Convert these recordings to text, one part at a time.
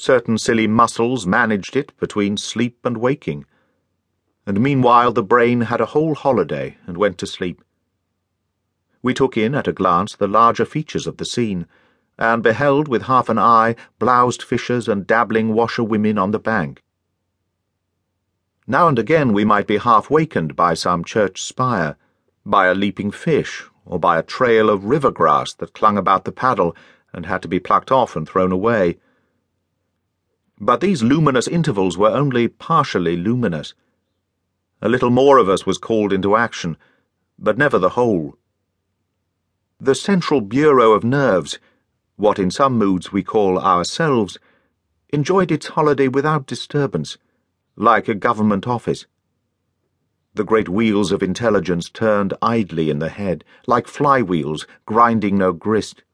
Certain silly muscles managed it between sleep and waking, and meanwhile the brain had a whole holiday and went to sleep. We took in at a glance the larger features of the scene, and beheld with half an eye bloused fishers and dabbling washerwomen on the bank. Now and again we might be half wakened by some church spire, by a leaping fish, or by a trail of river grass that clung about the paddle and had to be plucked off and thrown away. But these luminous intervals were only partially luminous. A little more of us was called into action, but never the whole. The central bureau of nerves, what in some moods we call ourselves, enjoyed its holiday without disturbance, like a government office. The great wheels of intelligence turned idly in the head, like flywheels grinding no grist.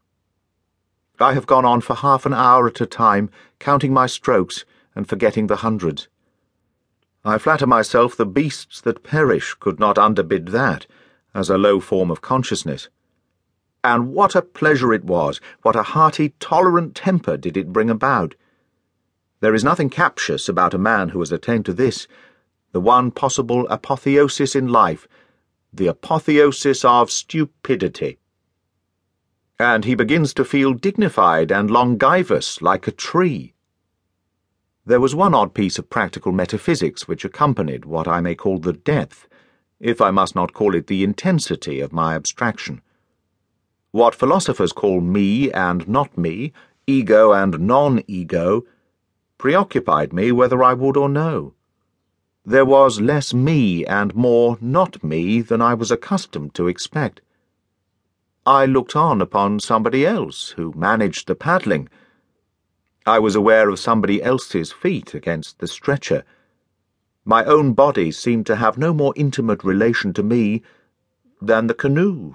I have gone on for half an hour at a time, counting my strokes and forgetting the hundreds. I flatter myself the beasts that perish could not underbid that as a low form of consciousness. And what a pleasure it was, what a hearty, tolerant temper did it bring about. There is nothing captious about a man who has attained to this the one possible apotheosis in life, the apotheosis of stupidity. And he begins to feel dignified and longevous like a tree. There was one odd piece of practical metaphysics which accompanied what I may call the depth, if I must not call it the intensity of my abstraction. What philosophers call me and not me, ego and non ego, preoccupied me whether I would or no. There was less me and more not me than I was accustomed to expect. I looked on upon somebody else who managed the paddling. I was aware of somebody else's feet against the stretcher. My own body seemed to have no more intimate relation to me than the canoe,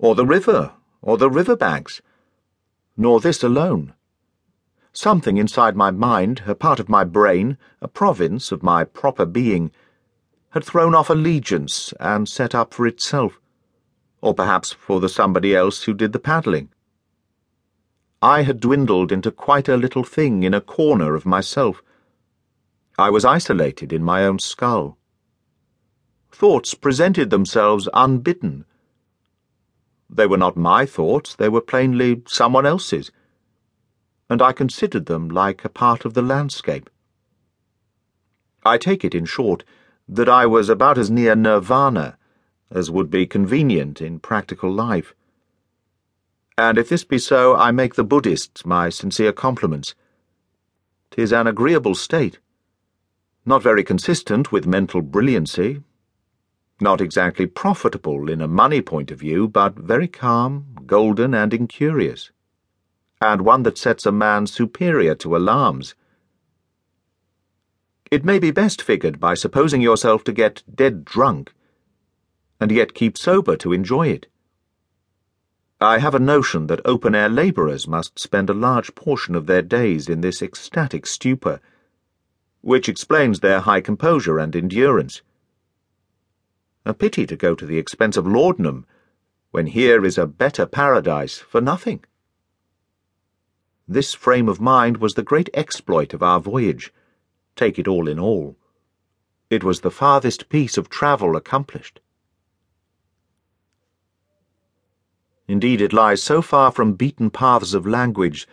or the river, or the river banks. Nor this alone. Something inside my mind, a part of my brain, a province of my proper being, had thrown off allegiance and set up for itself, or perhaps for the somebody else who did the paddling. I had dwindled into quite a little thing in a corner of myself. I was isolated in my own skull. Thoughts presented themselves unbidden. They were not my thoughts, they were plainly someone else's and I considered them like a part of the landscape. I take it, in short, that I was about as near nirvana as would be convenient in practical life. And if this be so, I make the Buddhists my sincere compliments. Tis an agreeable state, not very consistent with mental brilliancy, not exactly profitable in a money point of view, but very calm, golden, and incurious and one that sets a man superior to alarms. It may be best figured by supposing yourself to get dead drunk, and yet keep sober to enjoy it. I have a notion that open air labourers must spend a large portion of their days in this ecstatic stupor, which explains their high composure and endurance. A pity to go to the expense of laudanum, when here is a better paradise for nothing. This frame of mind was the great exploit of our voyage, take it all in all. It was the farthest piece of travel accomplished. Indeed, it lies so far from beaten paths of language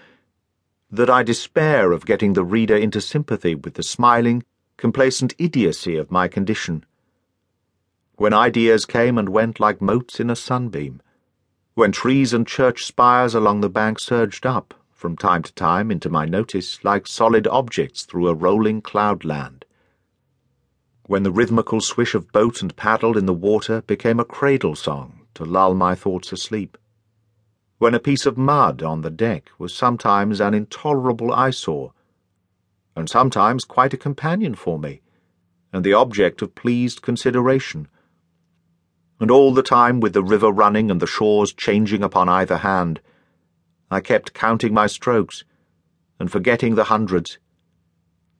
that I despair of getting the reader into sympathy with the smiling, complacent idiocy of my condition. When ideas came and went like motes in a sunbeam, when trees and church spires along the bank surged up, from time to time into my notice like solid objects through a rolling cloudland. When the rhythmical swish of boat and paddle in the water became a cradle song to lull my thoughts asleep. When a piece of mud on the deck was sometimes an intolerable eyesore, and sometimes quite a companion for me, and the object of pleased consideration. And all the time with the river running and the shores changing upon either hand, I kept counting my strokes and forgetting the hundreds.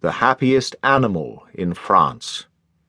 The happiest animal in France.